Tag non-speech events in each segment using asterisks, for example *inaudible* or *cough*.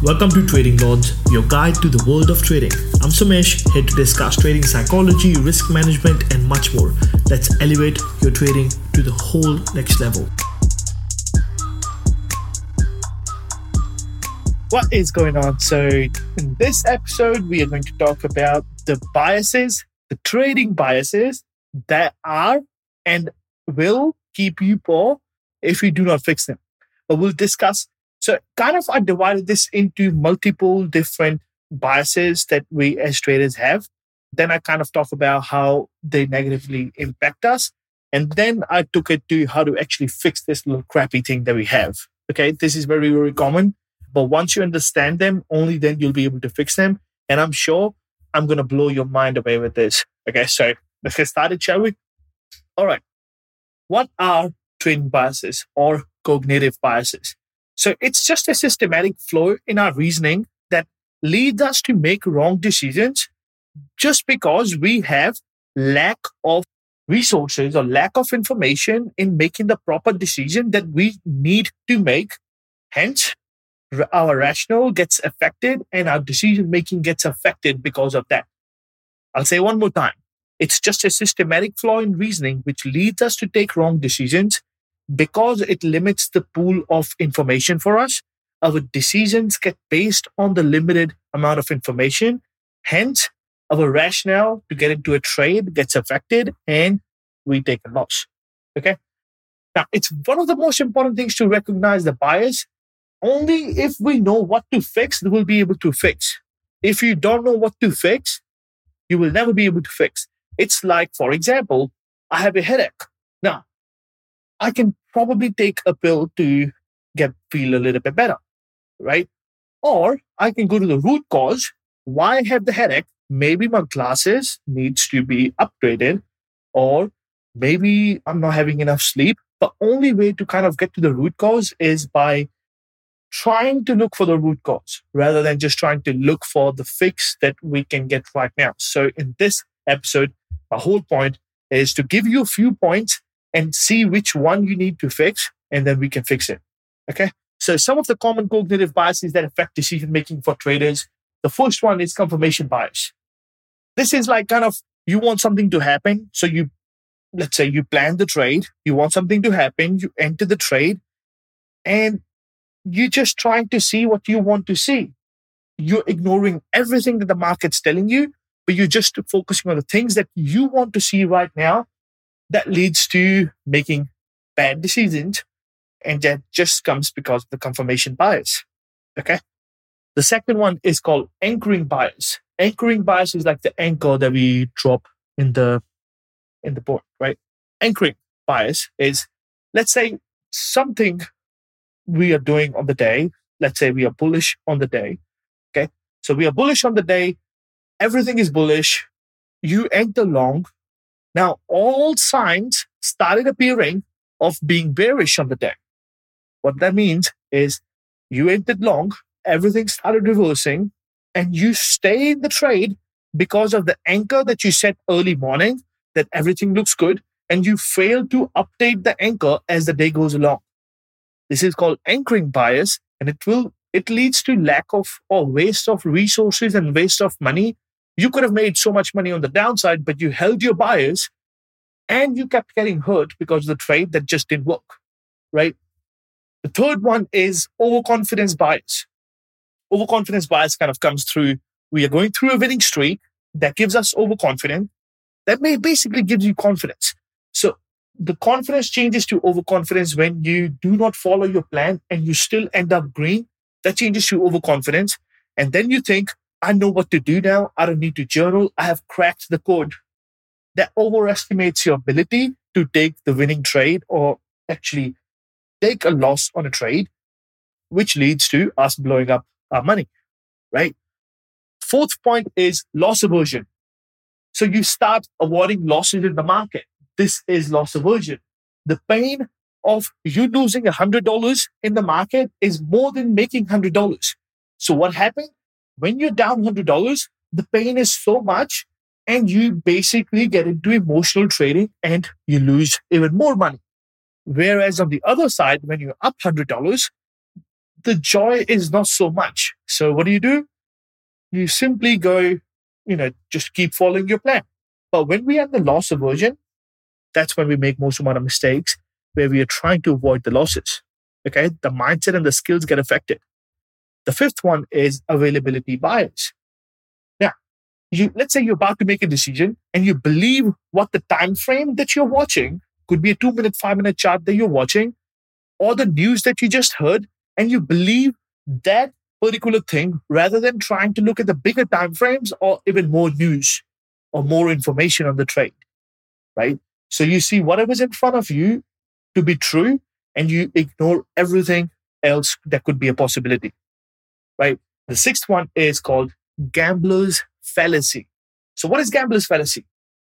Welcome to Trading Lords, your guide to the world of trading. I'm Somesh, here to discuss trading psychology, risk management, and much more. Let's elevate your trading to the whole next level. What is going on? So, in this episode, we are going to talk about the biases, the trading biases that are and will keep you poor if you do not fix them. But we'll discuss so kind of I divided this into multiple different biases that we as traders have. Then I kind of talk about how they negatively impact us. And then I took it to how to actually fix this little crappy thing that we have. Okay. This is very, very common. But once you understand them, only then you'll be able to fix them. And I'm sure I'm going to blow your mind away with this. Okay. So let's get started, shall we? All right. What are trading biases or cognitive biases? So it's just a systematic flaw in our reasoning that leads us to make wrong decisions just because we have lack of resources or lack of information in making the proper decision that we need to make. Hence, our rationale gets affected and our decision making gets affected because of that. I'll say one more time. It's just a systematic flaw in reasoning which leads us to take wrong decisions because it limits the pool of information for us, our decisions get based on the limited amount of information. Hence, our rationale to get into a trade gets affected and we take a loss. Okay. Now, it's one of the most important things to recognize the bias. Only if we know what to fix, we'll be able to fix. If you don't know what to fix, you will never be able to fix. It's like, for example, I have a headache. I can probably take a pill to get feel a little bit better, right? Or I can go to the root cause. Why I have the headache? Maybe my glasses needs to be upgraded, or maybe I'm not having enough sleep. The only way to kind of get to the root cause is by trying to look for the root cause rather than just trying to look for the fix that we can get right now. So in this episode, my whole point is to give you a few points and see which one you need to fix, and then we can fix it. Okay. So some of the common cognitive biases that affect decision making for traders. The first one is confirmation bias. This is like kind of you want something to happen. So you, let's say you plan the trade, you want something to happen, you enter the trade, and you're just trying to see what you want to see. You're ignoring everything that the market's telling you, but you're just focusing on the things that you want to see right now that leads to making bad decisions. And that just comes because of the confirmation bias. Okay. The second one is called anchoring bias. Anchoring bias is like the anchor that we drop in the in the board, right? Anchoring bias is let's say something we are doing on the day. Let's say we are bullish on the day. Okay. So we are bullish on the day. Everything is bullish. You enter long now, all signs started appearing of being bearish on the day. What that means is you entered long, everything started reversing, and you stay in the trade because of the anchor that you set early morning that everything looks good, and you fail to update the anchor as the day goes along. This is called anchoring bias, and it will it leads to lack of or waste of resources and waste of money you could have made so much money on the downside, but you held your buyers and you kept getting hurt because of the trade that just didn't work, right? The third one is overconfidence bias. Overconfidence bias kind of comes through. We are going through a winning streak that gives us overconfidence. That may basically gives you confidence. So the confidence changes to overconfidence when you do not follow your plan and you still end up green. That changes to overconfidence. And then you think, I know what to do now. I don't need to journal. I have cracked the code. That overestimates your ability to take the winning trade or actually take a loss on a trade, which leads to us blowing up our money, right? Fourth point is loss aversion. So you start avoiding losses in the market. This is loss aversion. The pain of you losing $100 in the market is more than making $100. So what happened? When you're down $100, the pain is so much and you basically get into emotional trading and you lose even more money. Whereas on the other side, when you're up $100, the joy is not so much. So what do you do? You simply go, you know, just keep following your plan. But when we in the loss aversion, that's when we make most amount of mistakes where we are trying to avoid the losses. Okay. The mindset and the skills get affected. The fifth one is availability bias. Now, you, let's say you're about to make a decision and you believe what the time frame that you're watching could be a two minute, five minute chart that you're watching or the news that you just heard and you believe that particular thing rather than trying to look at the bigger time frames or even more news or more information on the trade right so you see whatever's in front of you to be true and you ignore everything else that could be a possibility right the sixth one is called gambler's fallacy so what is gambler's fallacy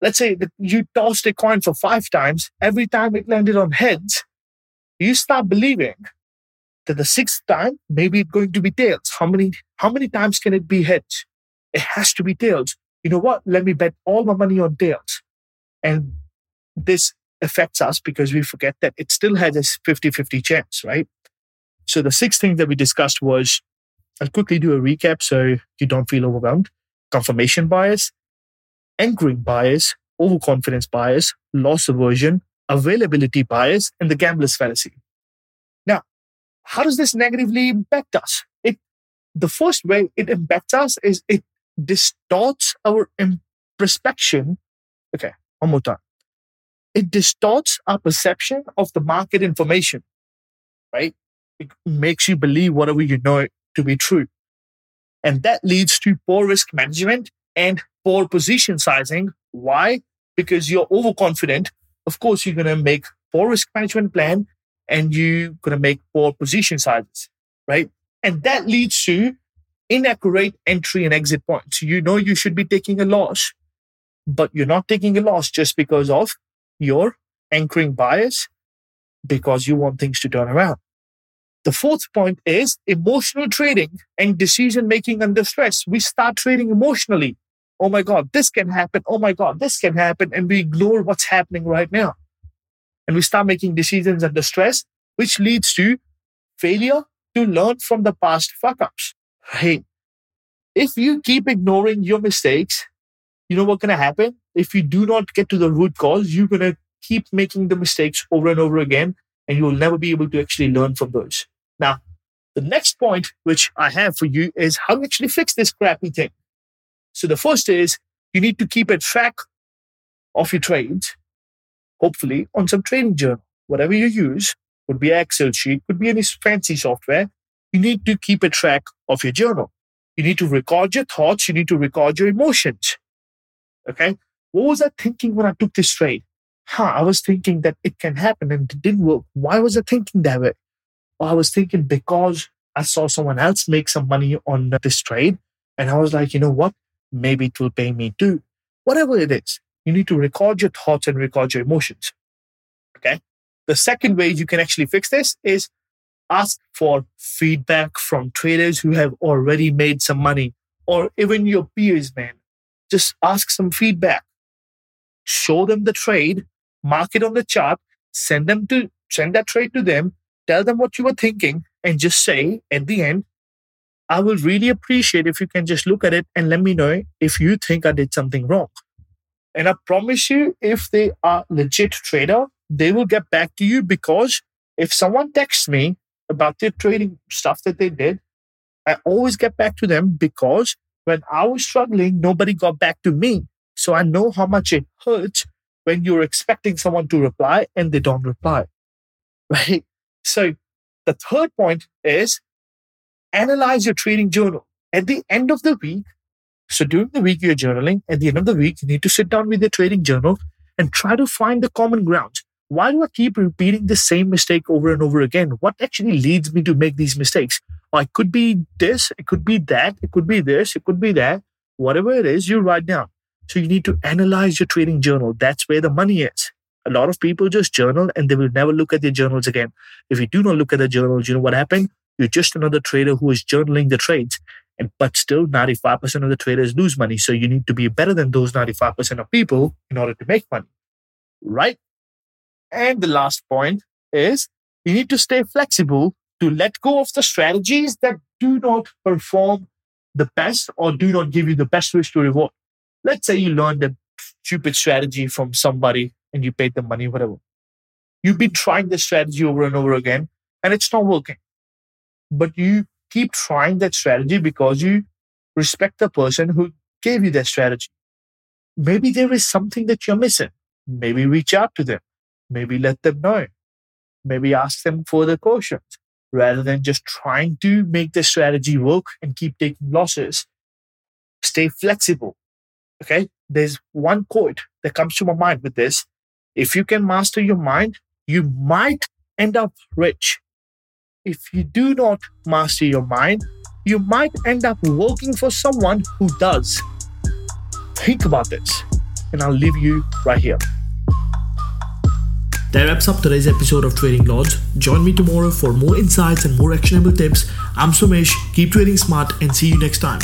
let's say that you tossed a coin for five times every time it landed on heads you start believing that the sixth time maybe it's going to be tails. How many how many times can it be heads? It has to be tails. You know what? Let me bet all my money on tails. And this affects us because we forget that it still has a 50-50 chance, right? So the sixth thing that we discussed was I'll quickly do a recap so you don't feel overwhelmed. Confirmation bias, anchoring bias, overconfidence bias, loss aversion, availability bias, and the gambler's fallacy. Now, how does this negatively impact us? It, the first way it impacts us is it distorts our perception. Okay, one more time. It distorts our perception of the market information, right? It makes you believe whatever you know to be true. And that leads to poor risk management and poor position sizing. Why? Because you're overconfident of course you're going to make poor risk management plan and you're going to make poor position sizes, right? And that leads to inaccurate entry and exit points. You know you should be taking a loss, but you're not taking a loss just because of your anchoring bias, because you want things to turn around. The fourth point is emotional trading and decision making under stress. We start trading emotionally oh my God, this can happen. Oh my God, this can happen. And we ignore what's happening right now. And we start making decisions under stress, which leads to failure to learn from the past fuck ups. Right? If you keep ignoring your mistakes, you know what's going to happen? If you do not get to the root cause, you're going to keep making the mistakes over and over again, and you will never be able to actually learn from those. Now, the next point which I have for you is how to actually fix this crappy thing. So the first is you need to keep a track of your trades, hopefully on some trading journal. Whatever you use, could be Excel sheet, could be any fancy software. You need to keep a track of your journal. You need to record your thoughts. You need to record your emotions. Okay. What was I thinking when I took this trade? Huh, I was thinking that it can happen and it didn't work. Why was I thinking that way? I was thinking because I saw someone else make some money on this trade. And I was like, you know what? maybe it will pay me too. Whatever it is, you need to record your thoughts and record your emotions. Okay. The second way you can actually fix this is ask for feedback from traders who have already made some money or even your peers, man. Just ask some feedback. Show them the trade, mark it on the chart, send them to send that trade to them, tell them what you were thinking, and just say at the end, I will really appreciate if you can just look at it and let me know if you think I did something wrong. And I promise you, if they are legit trader, they will get back to you because if someone texts me about their trading stuff that they did, I always get back to them because when I was struggling, nobody got back to me. So I know how much it hurts when you're expecting someone to reply and they don't reply. *laughs* Right? So the third point is analyze your trading journal. At the end of the week, so during the week you're journaling, at the end of the week, you need to sit down with your trading journal and try to find the common grounds. Why do I keep repeating the same mistake over and over again? What actually leads me to make these mistakes? Or it could be this, it could be that, it could be this, it could be that. Whatever it is, you write down. So you need to analyze your trading journal. That's where the money is. A lot of people just journal and they will never look at their journals again. If you do not look at the journals, you know what happened? You're just another trader who is journaling the trades. And but still 95% of the traders lose money. So you need to be better than those 95% of people in order to make money. Right? And the last point is you need to stay flexible to let go of the strategies that do not perform the best or do not give you the best risk to reward. Let's say you learned a stupid strategy from somebody and you paid them money, whatever. You've been trying this strategy over and over again and it's not working. But you keep trying that strategy because you respect the person who gave you that strategy. Maybe there is something that you're missing. Maybe reach out to them. Maybe let them know. Maybe ask them further questions rather than just trying to make the strategy work and keep taking losses. Stay flexible. Okay. There's one quote that comes to my mind with this. If you can master your mind, you might end up rich. If you do not master your mind, you might end up working for someone who does. Think about this, and I'll leave you right here. That wraps up today's episode of Trading Lords. Join me tomorrow for more insights and more actionable tips. I'm Somesh. Keep trading smart and see you next time.